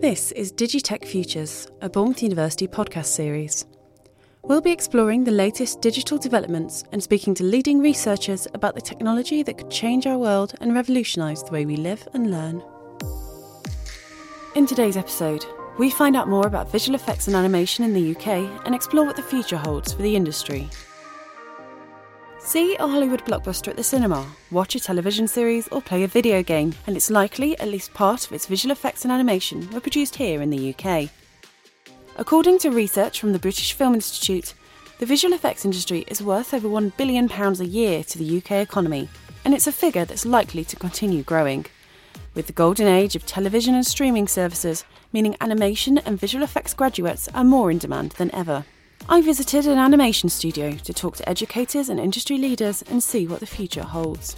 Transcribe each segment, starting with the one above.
This is Digitech Futures, a Bournemouth University podcast series. We'll be exploring the latest digital developments and speaking to leading researchers about the technology that could change our world and revolutionise the way we live and learn. In today's episode, we find out more about visual effects and animation in the UK and explore what the future holds for the industry. See a Hollywood blockbuster at the cinema, watch a television series, or play a video game, and it's likely at least part of its visual effects and animation were produced here in the UK. According to research from the British Film Institute, the visual effects industry is worth over £1 billion a year to the UK economy, and it's a figure that's likely to continue growing. With the golden age of television and streaming services, meaning animation and visual effects graduates are more in demand than ever. I visited an animation studio to talk to educators and industry leaders and see what the future holds.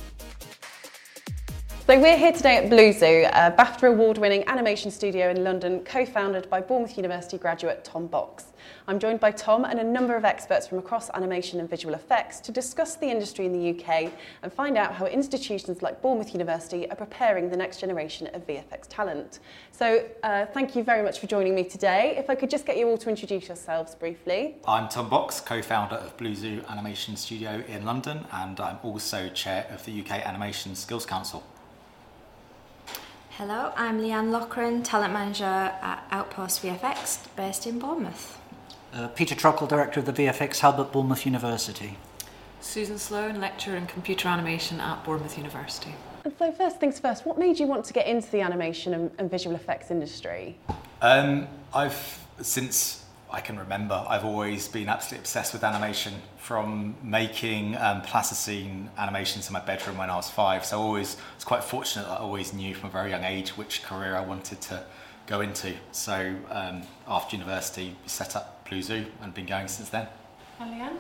So we're here today at Blue Zoo, a BAFTA award-winning animation studio in London, co-founded by Bournemouth University graduate Tom Box. I'm joined by Tom and a number of experts from across animation and visual effects to discuss the industry in the UK and find out how institutions like Bournemouth University are preparing the next generation of VFX talent. So uh, thank you very much for joining me today. If I could just get you all to introduce yourselves briefly. I'm Tom Box, co-founder of Blue Zoo Animation Studio in London and I'm also chair of the UK Animation Skills Council. Hello, I'm Leanne Lochran, talent manager at Outpost VFX, based in Bournemouth. Uh, Peter Truckle, director of the VFX Hub at Bournemouth University. Susan Sloan, lecturer in computer animation at Bournemouth University. And so first things first, what made you want to get into the animation and, and visual effects industry? Um, I've since I can remember, I've always been absolutely obsessed with animation from making um, plasticine animations in my bedroom when I was five. So I always was quite fortunate that I always knew from a very young age which career I wanted to go into. So um, after university, set up Blue Zoo and been going since then. And Leanne?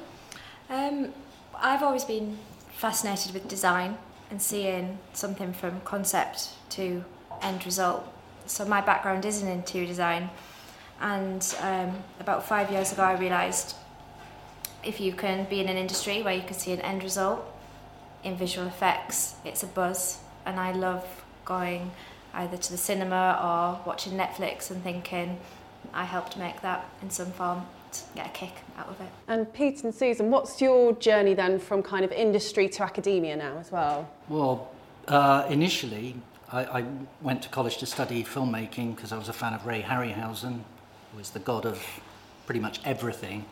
Um, I've always been fascinated with design and seeing something from concept to end result. So my background is in interior design and um, about five years ago I realised if you can be in an industry where you can see an end result in visual effects, it's a buzz and I love going either to the cinema or watching Netflix and thinking I helped make that in some form to get a kick out of it. And Pete and Susan, what's your journey then from kind of industry to academia now as well? Well, uh, initially I, I went to college to study filmmaking because I was a fan of Ray Harryhausen, was the god of pretty much everything.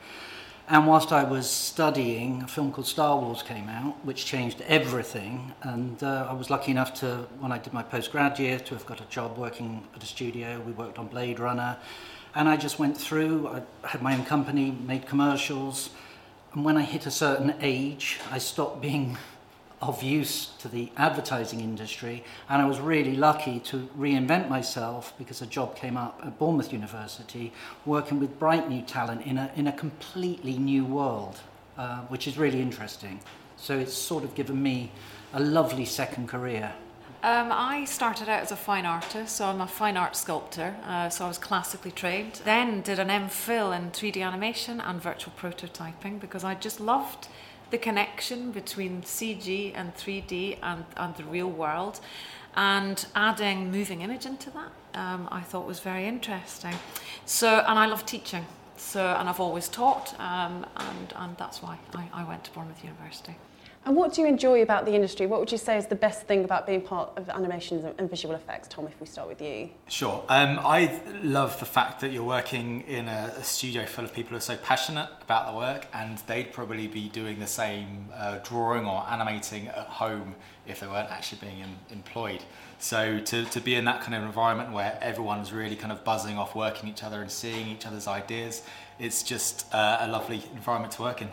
And whilst I was studying, a film called Star Wars came out, which changed everything. And uh, I was lucky enough to, when I did my postgrad year, to have got a job working at a studio. We worked on Blade Runner. And I just went through, I had my own company, made commercials. And when I hit a certain age, I stopped being of use to the advertising industry. And I was really lucky to reinvent myself because a job came up at Bournemouth University working with bright new talent in a, in a completely new world, uh, which is really interesting. So it's sort of given me a lovely second career. Um, I started out as a fine artist, so I'm a fine art sculptor, uh, so I was classically trained. Then did an MPhil in 3D animation and virtual prototyping because I just loved the connection between CG and 3D and, and the real world and adding moving image into that um, I thought was very interesting. So, and I love teaching. So, and I've always taught, um, and, and that's why I, I went to Bournemouth University. And what do you enjoy about the industry? What would you say is the best thing about being part of animations and visual effects? Tom, if we start with you. Sure. Um, I love the fact that you're working in a, a, studio full of people who are so passionate about the work, and they'd probably be doing the same uh, drawing or animating at home if they weren't actually being in, employed. So to, to be in that kind of environment where everyone's really kind of buzzing off working each other and seeing each other's ideas, it's just uh, a lovely environment to work in.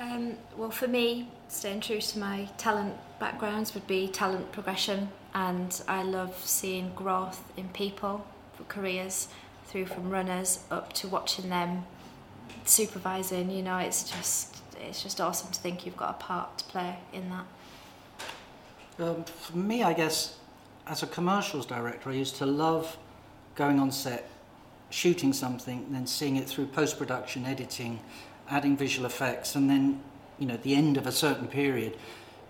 Um, well, for me, staying true to my talent backgrounds would be talent progression, and I love seeing growth in people for careers through from runners up to watching them supervising. You know, it's just it's just awesome to think you've got a part to play in that. Um, for me, I guess, as a commercials director, I used to love going on set, shooting something, then seeing it through post production, editing adding visual effects, and then, you know, the end of a certain period,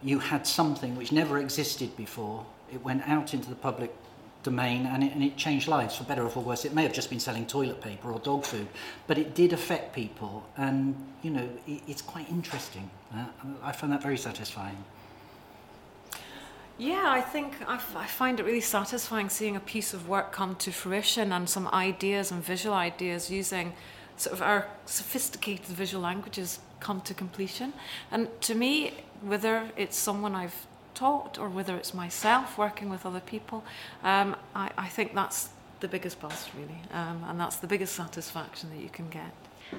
you had something which never existed before. It went out into the public domain and it, and it changed lives for better or for worse. It may have just been selling toilet paper or dog food, but it did affect people, and you know it, it's quite interesting. Uh, I find that very satisfying. Yeah, I think I, f- I find it really satisfying seeing a piece of work come to fruition and some ideas and visual ideas using sort of our sophisticated visual languages come to completion. And to me, whether it's someone I've taught or whether it's myself working with other people, um, I, I think that's the biggest buzz really, um, and that's the biggest satisfaction that you can get.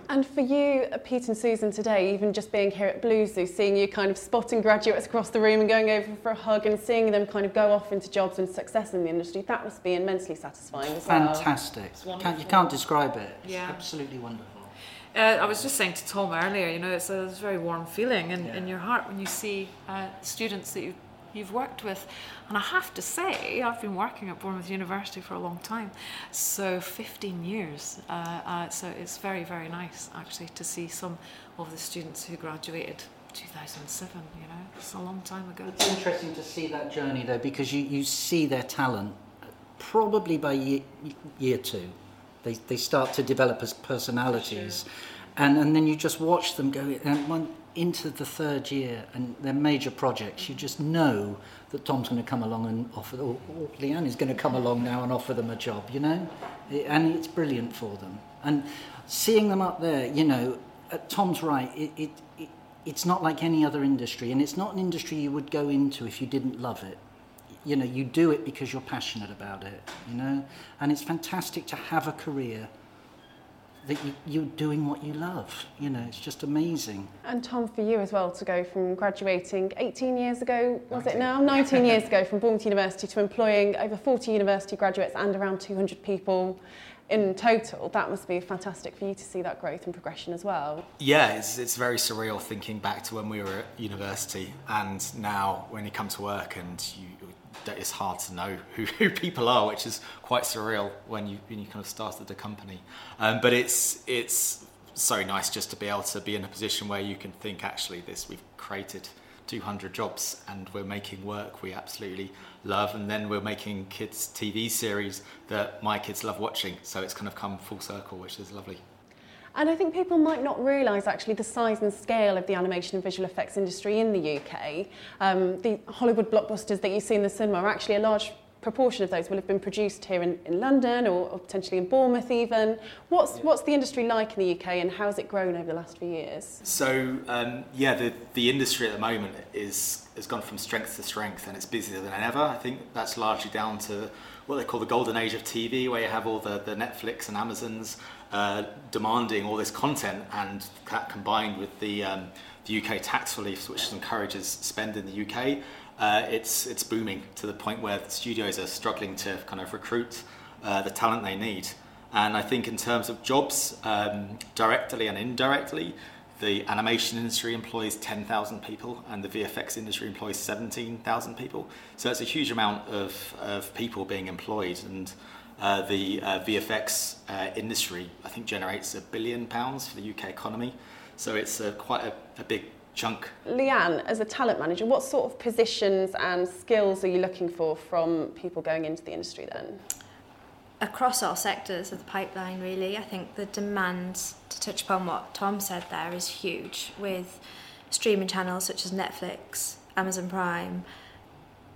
And for you, uh, Pete and Susan, today, even just being here at Blue Zoo, seeing you kind of spotting graduates across the room and going over for a hug and seeing them kind of go off into jobs and success in the industry, that must be immensely satisfying as well. Fantastic. You can't describe it. It's Yeah. absolutely wonderful. Uh, I was just saying to Tom earlier, you know, it's a, it's a very warm feeling in, Yeah. in your heart when you see uh, students that you, you've worked with. And I have to say, I've been working at Bournemouth University for a long time, so 15 years. Uh, uh, so it's very, very nice actually to see some of the students who graduated 2007, you know, it's a long time ago. It's interesting to see that journey though, because you, you see their talent probably by year, year two. They, they start to develop as personalities. And, and then you just watch them go and one, into the third year and their major projects. You just know that Tom's going to come along and offer, or, or Leanne is going to come along now and offer them a job, you know? And it's brilliant for them. And seeing them up there, you know, uh, Tom's right. It, it, it, it's not like any other industry, and it's not an industry you would go into if you didn't love it. You know, you do it because you're passionate about it, you know? And it's fantastic to have a career that you, you're doing what you love. You know, it's just amazing. And Tom, for you as well, to go from graduating 18 years ago, was it now? 19 years ago from Bournemouth University to employing over 40 university graduates and around 200 people in total, that must be fantastic for you to see that growth and progression as well. Yeah, it's, it's very surreal thinking back to when we were at university and now when you come to work and you, it's hard to know who, who people are, which is quite surreal when you, when you kind of started the company. Um, but it's, it's so nice just to be able to be in a position where you can think actually this, we've created 200 jobs and we're making work we absolutely love and then we're making kids TV series that my kids love watching. So it's kind of come full circle, which is lovely. And I think people might not realise actually the size and scale of the animation and visual effects industry in the UK. Um, the Hollywood blockbusters that you see in the cinema are actually a large proportion of those will have been produced here in, in London or, or potentially in Bournemouth even. What's, what's the industry like in the UK and how has it grown over the last few years? So um, yeah, the the industry at the moment is has gone from strength to strength, and it's busier than ever. I think that's largely down to what they call the golden age of TV, where you have all the, the Netflix and Amazons uh, demanding all this content, and that combined with the um, the UK tax reliefs, which encourages spend in the UK, uh, it's it's booming to the point where the studios are struggling to kind of recruit uh, the talent they need. And I think in terms of jobs, um, directly and indirectly, the animation industry employs 10,000 people and the VFX industry employs 17,000 people. So it's a huge amount of, of people being employed. And uh, the uh, VFX uh, industry, I think, generates a billion pounds for the UK economy. So it's uh, quite a, a big chunk. Leanne, as a talent manager, what sort of positions and skills are you looking for from people going into the industry then? across all sectors of the pipeline, really. I think the demand, to touch upon what Tom said there, is huge with streaming channels such as Netflix, Amazon Prime,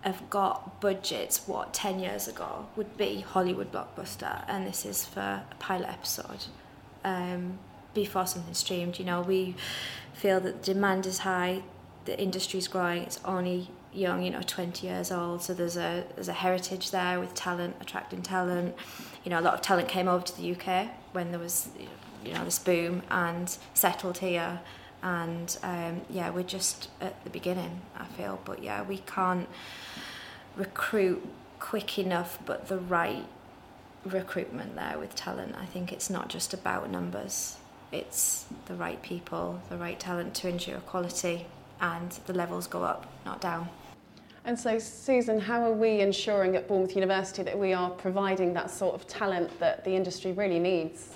have got budgets what 10 years ago would be Hollywood blockbuster, and this is for a pilot episode. Um, before something streamed, you know, we feel that the demand is high, the industry's growing, it's only young, you know, 20 years old. So there's a there's a heritage there with talent, attracting talent. You know, a lot of talent came over to the UK when there was, you know, this boom and settled here. And um, yeah, we're just at the beginning, I feel. But yeah, we can't recruit quick enough, but the right recruitment there with talent. I think it's not just about numbers. It's the right people, the right talent to ensure quality, and the levels go up, not down. And so, Susan, how are we ensuring at Bournemouth University that we are providing that sort of talent that the industry really needs?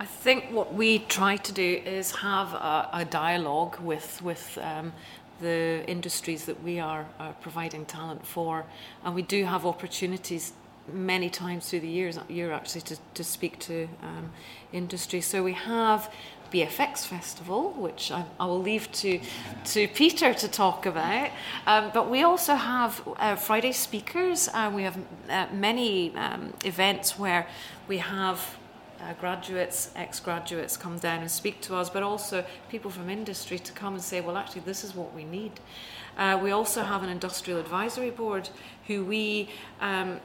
I think what we try to do is have a, a dialogue with with um, the industries that we are uh, providing talent for, and we do have opportunities many times through the years, year actually to, to speak to um, industry. So we have BFX Festival, which I, I, will leave to, to Peter to talk about. Um, but we also have uh, Friday speakers. Uh, we have uh, many um, events where we have uh, graduates, ex-graduates come down and speak to us, but also people from industry to come and say, well, actually, this is what we need. Uh, we also have an industrial advisory board who we um,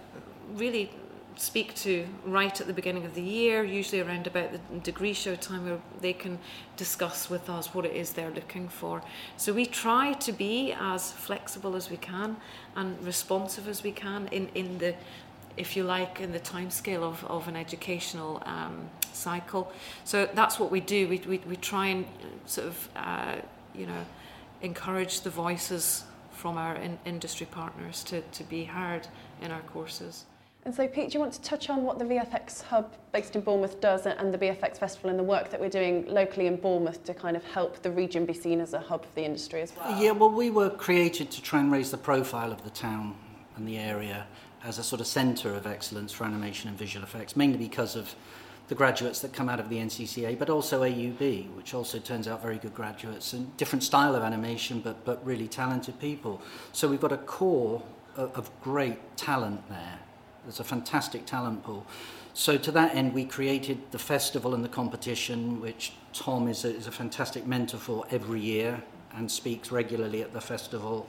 really speak to right at the beginning of the year, usually around about the degree show time, where they can discuss with us what it is they're looking for. So we try to be as flexible as we can and responsive as we can in, in the if you like, in the timescale of, of an educational um, cycle. So that's what we do. We, we, we try and sort of, uh, you know, encourage the voices from our in industry partners to, to be heard in our courses. And so, Pete, do you want to touch on what the VFX Hub based in Bournemouth does and the VFX Festival and the work that we're doing locally in Bournemouth to kind of help the region be seen as a hub for the industry as well? Yeah, well, we were created to try and raise the profile of the town and the area as a sort of centre of excellence for animation and visual effects, mainly because of the graduates that come out of the NCCA, but also AUB, which also turns out very good graduates and different style of animation, but, but really talented people. So we've got a core of, of great talent there. There's a fantastic talent pool. So to that end, we created the festival and the competition, which Tom is a, is a fantastic mentor for every year and speaks regularly at the festival.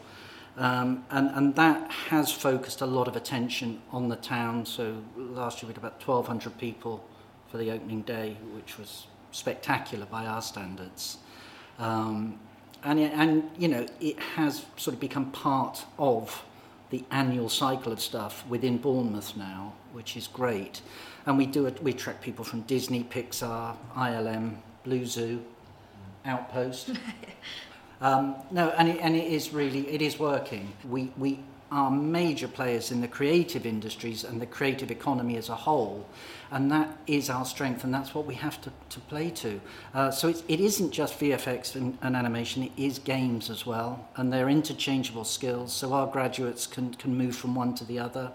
Um, and, and that has focused a lot of attention on the town. So last year we had about 1,200 people for the opening day, which was spectacular by our standards. Um, and, and, you know, it has sort of become part of the annual cycle of stuff within Bournemouth now, which is great. And we do it, we track people from Disney, Pixar, ILM, Blue Zoo, Outpost. Um, no, and it, and it is really, it is working. We, we are major players in the creative industries and the creative economy as a whole. And that is our strength, and that's what we have to, to play to. Uh, so it's, it isn't just VFX and, and animation, it is games as well. And they're interchangeable skills, so our graduates can, can move from one to the other.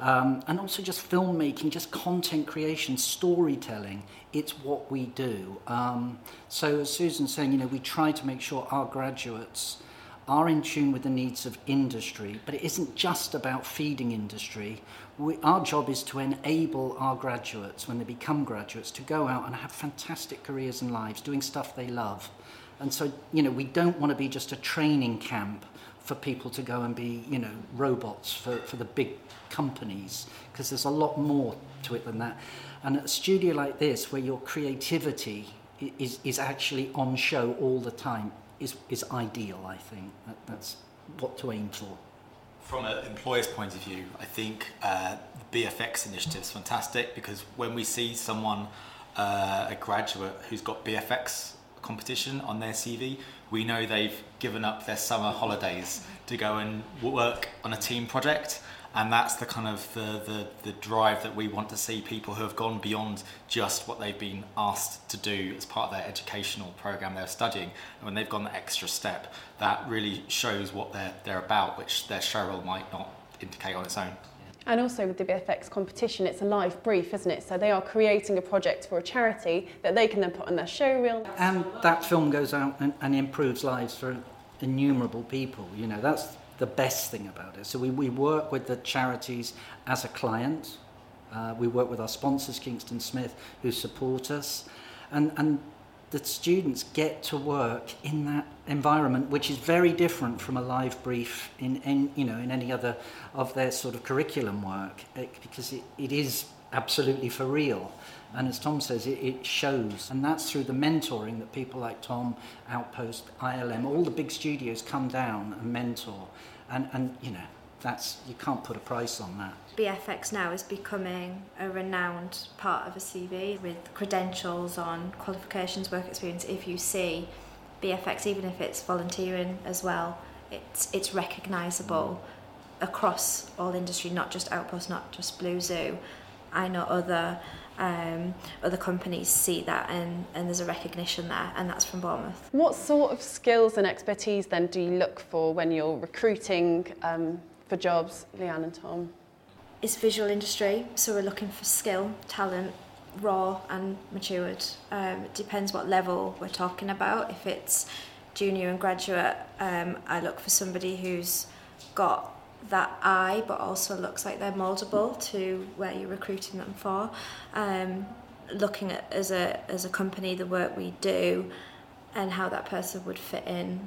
Um, and also just filmmaking, just content creation, storytelling. It's what we do. Um, so as Susan's saying, you know, we try to make sure our graduates are in tune with the needs of industry, but it isn't just about feeding industry. We, our job is to enable our graduates, when they become graduates, to go out and have fantastic careers and lives, doing stuff they love. And so, you know, we don't want to be just a training camp for people to go and be, you know, robots for, for the big companies, because there's a lot more to it than that. And at a studio like this, where your creativity is, is actually on show all the time, is, is ideal, I think. That, that's what to aim for. From an employer's point of view, I think uh, the BFX initiative is fantastic because when we see someone, uh, a graduate who's got BFX competition on their CV, we know they've given up their summer holidays to go and work on a team project. And that's the kind of the, the, the drive that we want to see people who have gone beyond just what they've been asked to do as part of their educational program they're studying. And when they've gone the extra step that really shows what they're, they're about which their show role might not indicate on its own and also with the BFX competition, it's a live brief, isn't it? So they are creating a project for a charity that they can then put on their show reel. And that film goes out and, and improves lives for innumerable people. You know, that's the best thing about it. So we, we work with the charities as a client. Uh, we work with our sponsors, Kingston Smith, who support us. And, and the students get to work in that environment, which is very different from a live brief in, in, you know, in any other of their sort of curriculum work, it, because it, it is absolutely for real. And as Tom says, it, it shows. And that's through the mentoring that people like Tom, Outpost, ILM, all the big studios come down and mentor. And, and you know, that's you can't put a price on that. BFX now is becoming a renowned part of a CV with credentials on qualifications, work experience. If you see BFX, even if it's volunteering as well, it's it's recognisable across all industry, not just Outpost, not just Blue Zoo. I know other um, other companies see that and, and there's a recognition there and that's from Bournemouth. What sort of skills and expertise then do you look for when you're recruiting um, for jobs, Leanne and Tom? It's visual industry, so we're looking for skill, talent, raw and matured. Um, it depends what level we're talking about. If it's junior and graduate, um, I look for somebody who's got that eye but also looks like they're moldable to where you're recruiting them for. Um, looking at as a as a company the work we do and how that person would fit in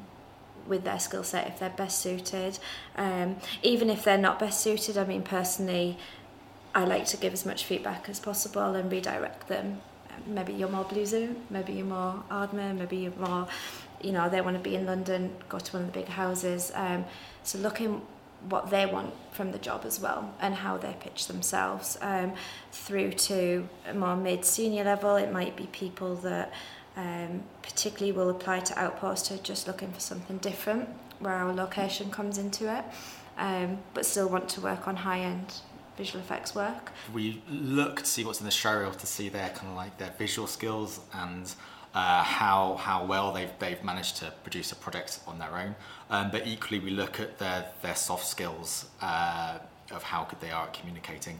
with their skill set if they're best suited. Um, even if they're not best suited, I mean personally, I like to give as much feedback as possible and redirect them. Maybe you're more Blue Zoo, maybe you're more Aardman, maybe you're more, you know, they want to be in London, go to one of the big houses. Um, so looking what they want from the job as well and how they pitch themselves um, through to a more mid-senior level. It might be people that um, particularly will apply to Outpost who are just looking for something different where our location comes into it um, but still want to work on high-end visual effects work. We look to see what's in the show reel to see their kind of like their visual skills and uh, how how well they've they've managed to produce a product on their own. Um, but equally, we look at their their soft skills uh, of how good they are at communicating.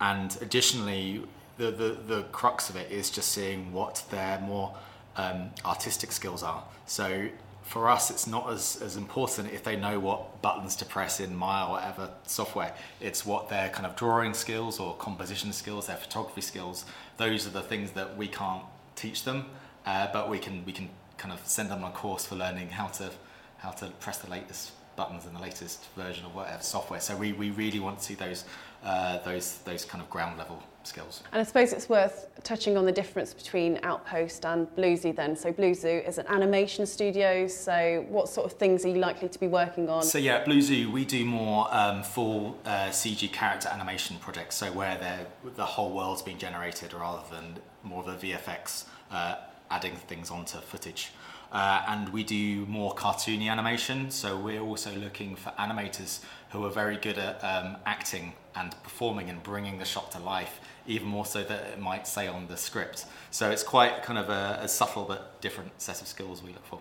And additionally, the, the the crux of it is just seeing what their more um, artistic skills are. So for us, it's not as, as important if they know what buttons to press in Maya or whatever software. It's what their kind of drawing skills or composition skills, their photography skills. Those are the things that we can't teach them, uh, but we can we can kind of send them a course for learning how to how to press the latest buttons in the latest version of whatever software. So we, we really want to see those uh, those those kind of ground level skills. And I suppose it's worth touching on the difference between Outpost and Blue Zoo then. So Blue Zoo is an animation studio, so what sort of things are you likely to be working on? So yeah, Blue Zoo, we do more um, full uh, CG character animation projects, so where the whole world's being generated rather than more of a VFX, uh, adding things onto footage. Uh, and we do more cartoony animation, so we're also looking for animators who are very good at um, acting and performing and bringing the shot to life, even more so that it might say on the script. So it's quite kind of a, a subtle but different set of skills we look for.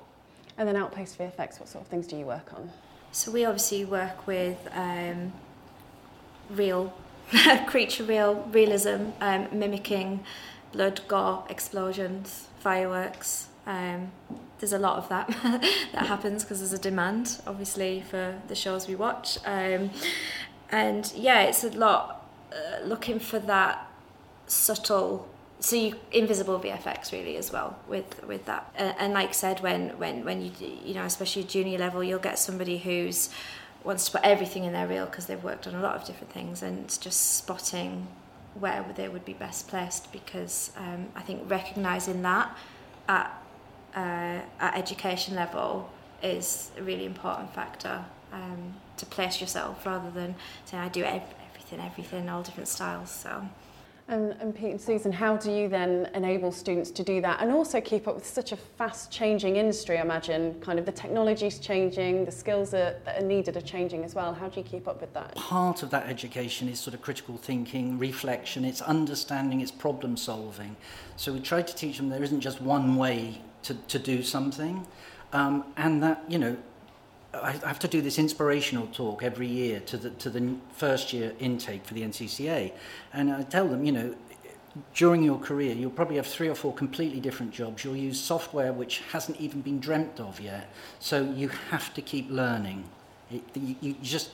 And then Outpost VFX, what sort of things do you work on? So we obviously work with um, real creature real realism, um, mimicking blood, gore, explosions, fireworks. Um, there's a lot of that that happens because there's a demand, obviously, for the shows we watch. Um, and yeah, it's a lot uh, looking for that subtle so you, invisible VFX really as well with with that uh, and like said when when when you you know especially junior level you'll get somebody who's wants to put everything in their reel because they've worked on a lot of different things and just spotting where they would be best placed because um, I think recognizing that at uh, at education level is a really important factor um, to place yourself rather than saying I do everything, everything, all different styles. So. And, and Pete and Susan, how do you then enable students to do that and also keep up with such a fast changing industry? I imagine kind of the technology's changing, the skills are, that are needed are changing as well. How do you keep up with that? Part of that education is sort of critical thinking, reflection, it's understanding, it's problem solving. So we try to teach them there isn't just one way to, to do something. Um, and that, you know, I have to do this inspirational talk every year to the, to the first year intake for the NCCA. And I tell them, you know, during your career, you'll probably have three or four completely different jobs. You'll use software which hasn't even been dreamt of yet. So you have to keep learning. It, you, you just,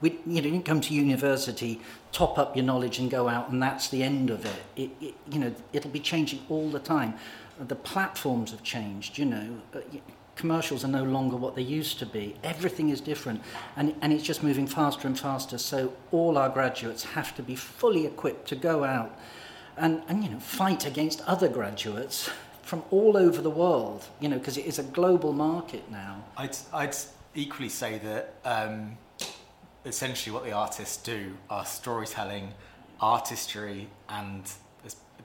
we, you know, you come to university, top up your knowledge and go out, and that's the end of it. it, it you know, it'll be changing all the time. The platforms have changed, you know. Uh, Commercials are no longer what they used to be. Everything is different, and, and it's just moving faster and faster. So all our graduates have to be fully equipped to go out and, and you know, fight against other graduates from all over the world, you know, because it is a global market now. I'd, I'd equally say that um, essentially what the artists do are storytelling, artistry, and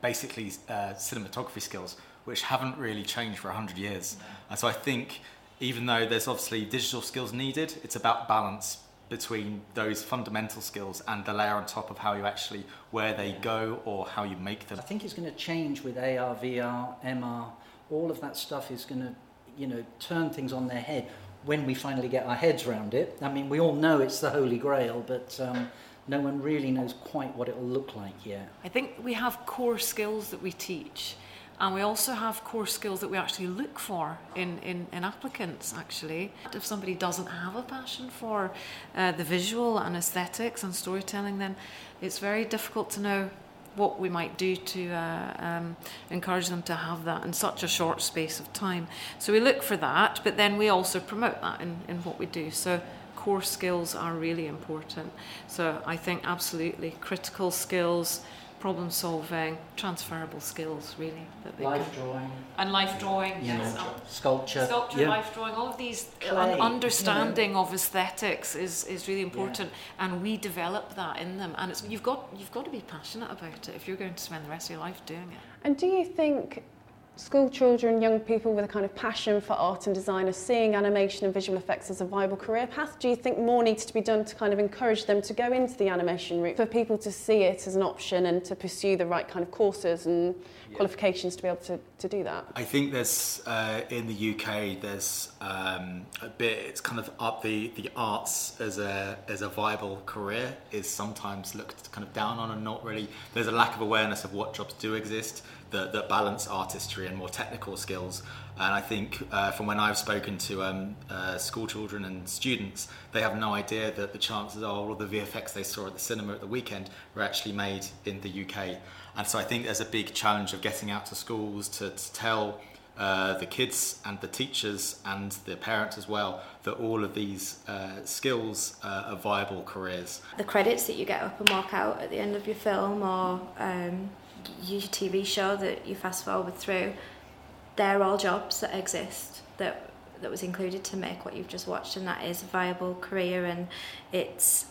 basically uh, cinematography skills which haven't really changed for 100 years. And so I think even though there's obviously digital skills needed, it's about balance between those fundamental skills and the layer on top of how you actually where they go or how you make them. I think it's going to change with AR, VR, MR. All of that stuff is going to, you know, turn things on their head when we finally get our heads around it. I mean, we all know it's the holy grail, but um, no one really knows quite what it will look like yet. I think we have core skills that we teach. And we also have core skills that we actually look for in, in, in applicants, actually. If somebody doesn't have a passion for uh, the visual and aesthetics and storytelling, then it's very difficult to know what we might do to uh, um, encourage them to have that in such a short space of time. So we look for that, but then we also promote that in, in what we do. So core skills are really important. So I think absolutely critical skills, problem solving, transferable skills really. That they life can... drawing. And life drawing, yes. Know, uh, sculpture. Sculpture, yeah. life drawing, all of these uh, Clay, understanding you of aesthetics is, is really important yeah. and we develop that in them and it's you've got you've got to be passionate about it if you're going to spend the rest of your life doing it. And do you think school children, young people with a kind of passion for art and design are seeing animation and visual effects as a viable career path? Do you think more needs to be done to kind of encourage them to go into the animation route, for people to see it as an option and to pursue the right kind of courses and yeah. qualifications to be able to, to do that? I think there's, uh, in the UK, there's um, a bit, it's kind of up the, the arts as a, as a viable career is sometimes looked kind of down on and not really, there's a lack of awareness of what jobs do exist that, that balance artistry and more technical skills. And I think uh, from when I've spoken to um, uh, school children and students, they have no idea that the chances are all of the VFX they saw at the cinema at the weekend were actually made in the UK. And so I think there's a big challenge of getting out to schools to, to tell uh, the kids and the teachers and the parents as well that all of these uh, skills uh, are viable careers. The credits that you get up and walk out at the end of your film or um, your TV show that you fast forward through, they're all jobs that exist that that was included to make what you've just watched, and that is a viable career, and it's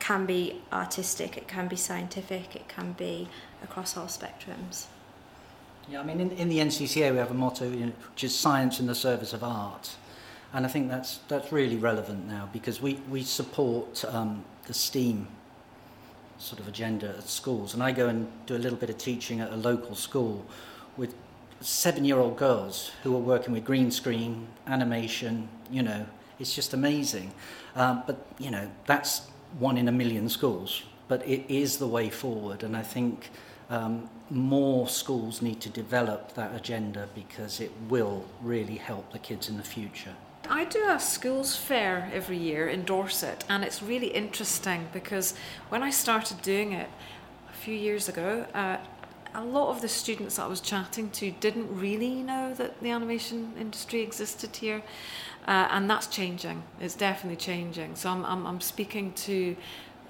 can be artistic, it can be scientific, it can be across all spectrums. Yeah, I mean, in, in the NCCA we have a motto, you know, which is science in the service of art. And I think that's, that's really relevant now because we, we support um, the STEAM sort of agenda at schools. And I go and do a little bit of teaching at a local school with seven year old girls who are working with green screen, animation, you know, it's just amazing. Um, but, you know, that's one in a million schools, but it is the way forward. And I think um, more schools need to develop that agenda because it will really help the kids in the future. I do a schools fair every year in Dorset, and it's really interesting because when I started doing it a few years ago, uh, a lot of the students that I was chatting to didn't really know that the animation industry existed here, uh, and that's changing. It's definitely changing. So I'm, I'm, I'm speaking to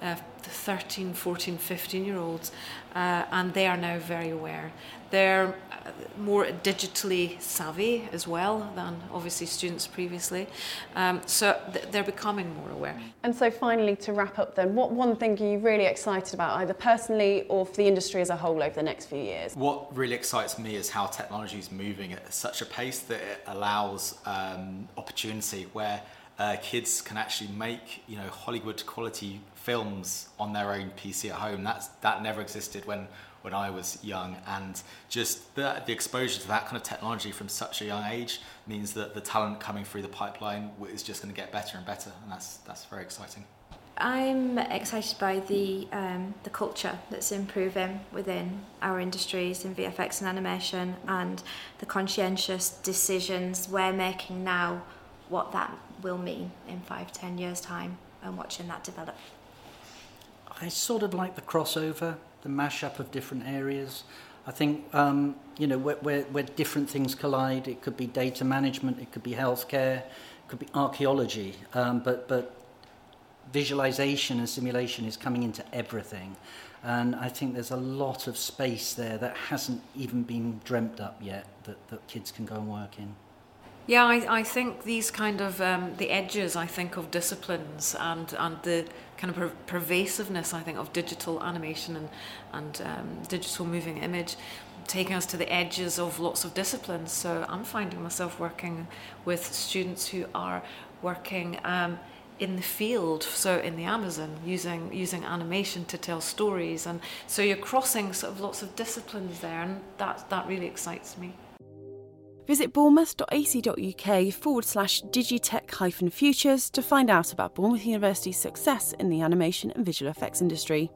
uh, 13, 14, 15 year olds, uh, and they are now very aware. They're uh, more digitally savvy as well than obviously students previously, um, so th- they're becoming more aware. And so, finally, to wrap up, then, what one thing are you really excited about, either personally or for the industry as a whole over the next few years? What really excites me is how technology is moving at such a pace that it allows um, opportunity where uh, kids can actually make you know Hollywood quality films on their own PC at home. That's that never existed when when I was young, and just the, the exposure to that kind of technology from such a young age means that the talent coming through the pipeline is just going to get better and better, and that's that's very exciting. I'm excited by the um, the culture that's improving within our industries in VFX and animation, and the conscientious decisions we're making now. What that will mean in five, ten years' time, and watching that develop. I sort of like the crossover, the mashup of different areas. I think um, you know where, where, where different things collide. It could be data management, it could be healthcare, it could be archaeology, um, but but visualization and simulation is coming into everything. And I think there's a lot of space there that hasn't even been dreamt up yet that, that kids can go and work in. Yeah, I, I think these kind of um, the edges, I think, of disciplines and and the kind of per- pervasiveness, I think, of digital animation and and um, digital moving image, taking us to the edges of lots of disciplines. So I'm finding myself working with students who are working. Um, in the field, so in the Amazon, using using animation to tell stories, and so you're crossing sort of lots of disciplines there, and that that really excites me. Visit bournemouth.ac.uk forward slash digitech hyphen futures to find out about Bournemouth University's success in the animation and visual effects industry.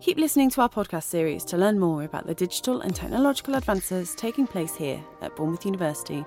Keep listening to our podcast series to learn more about the digital and technological advances taking place here at Bournemouth University.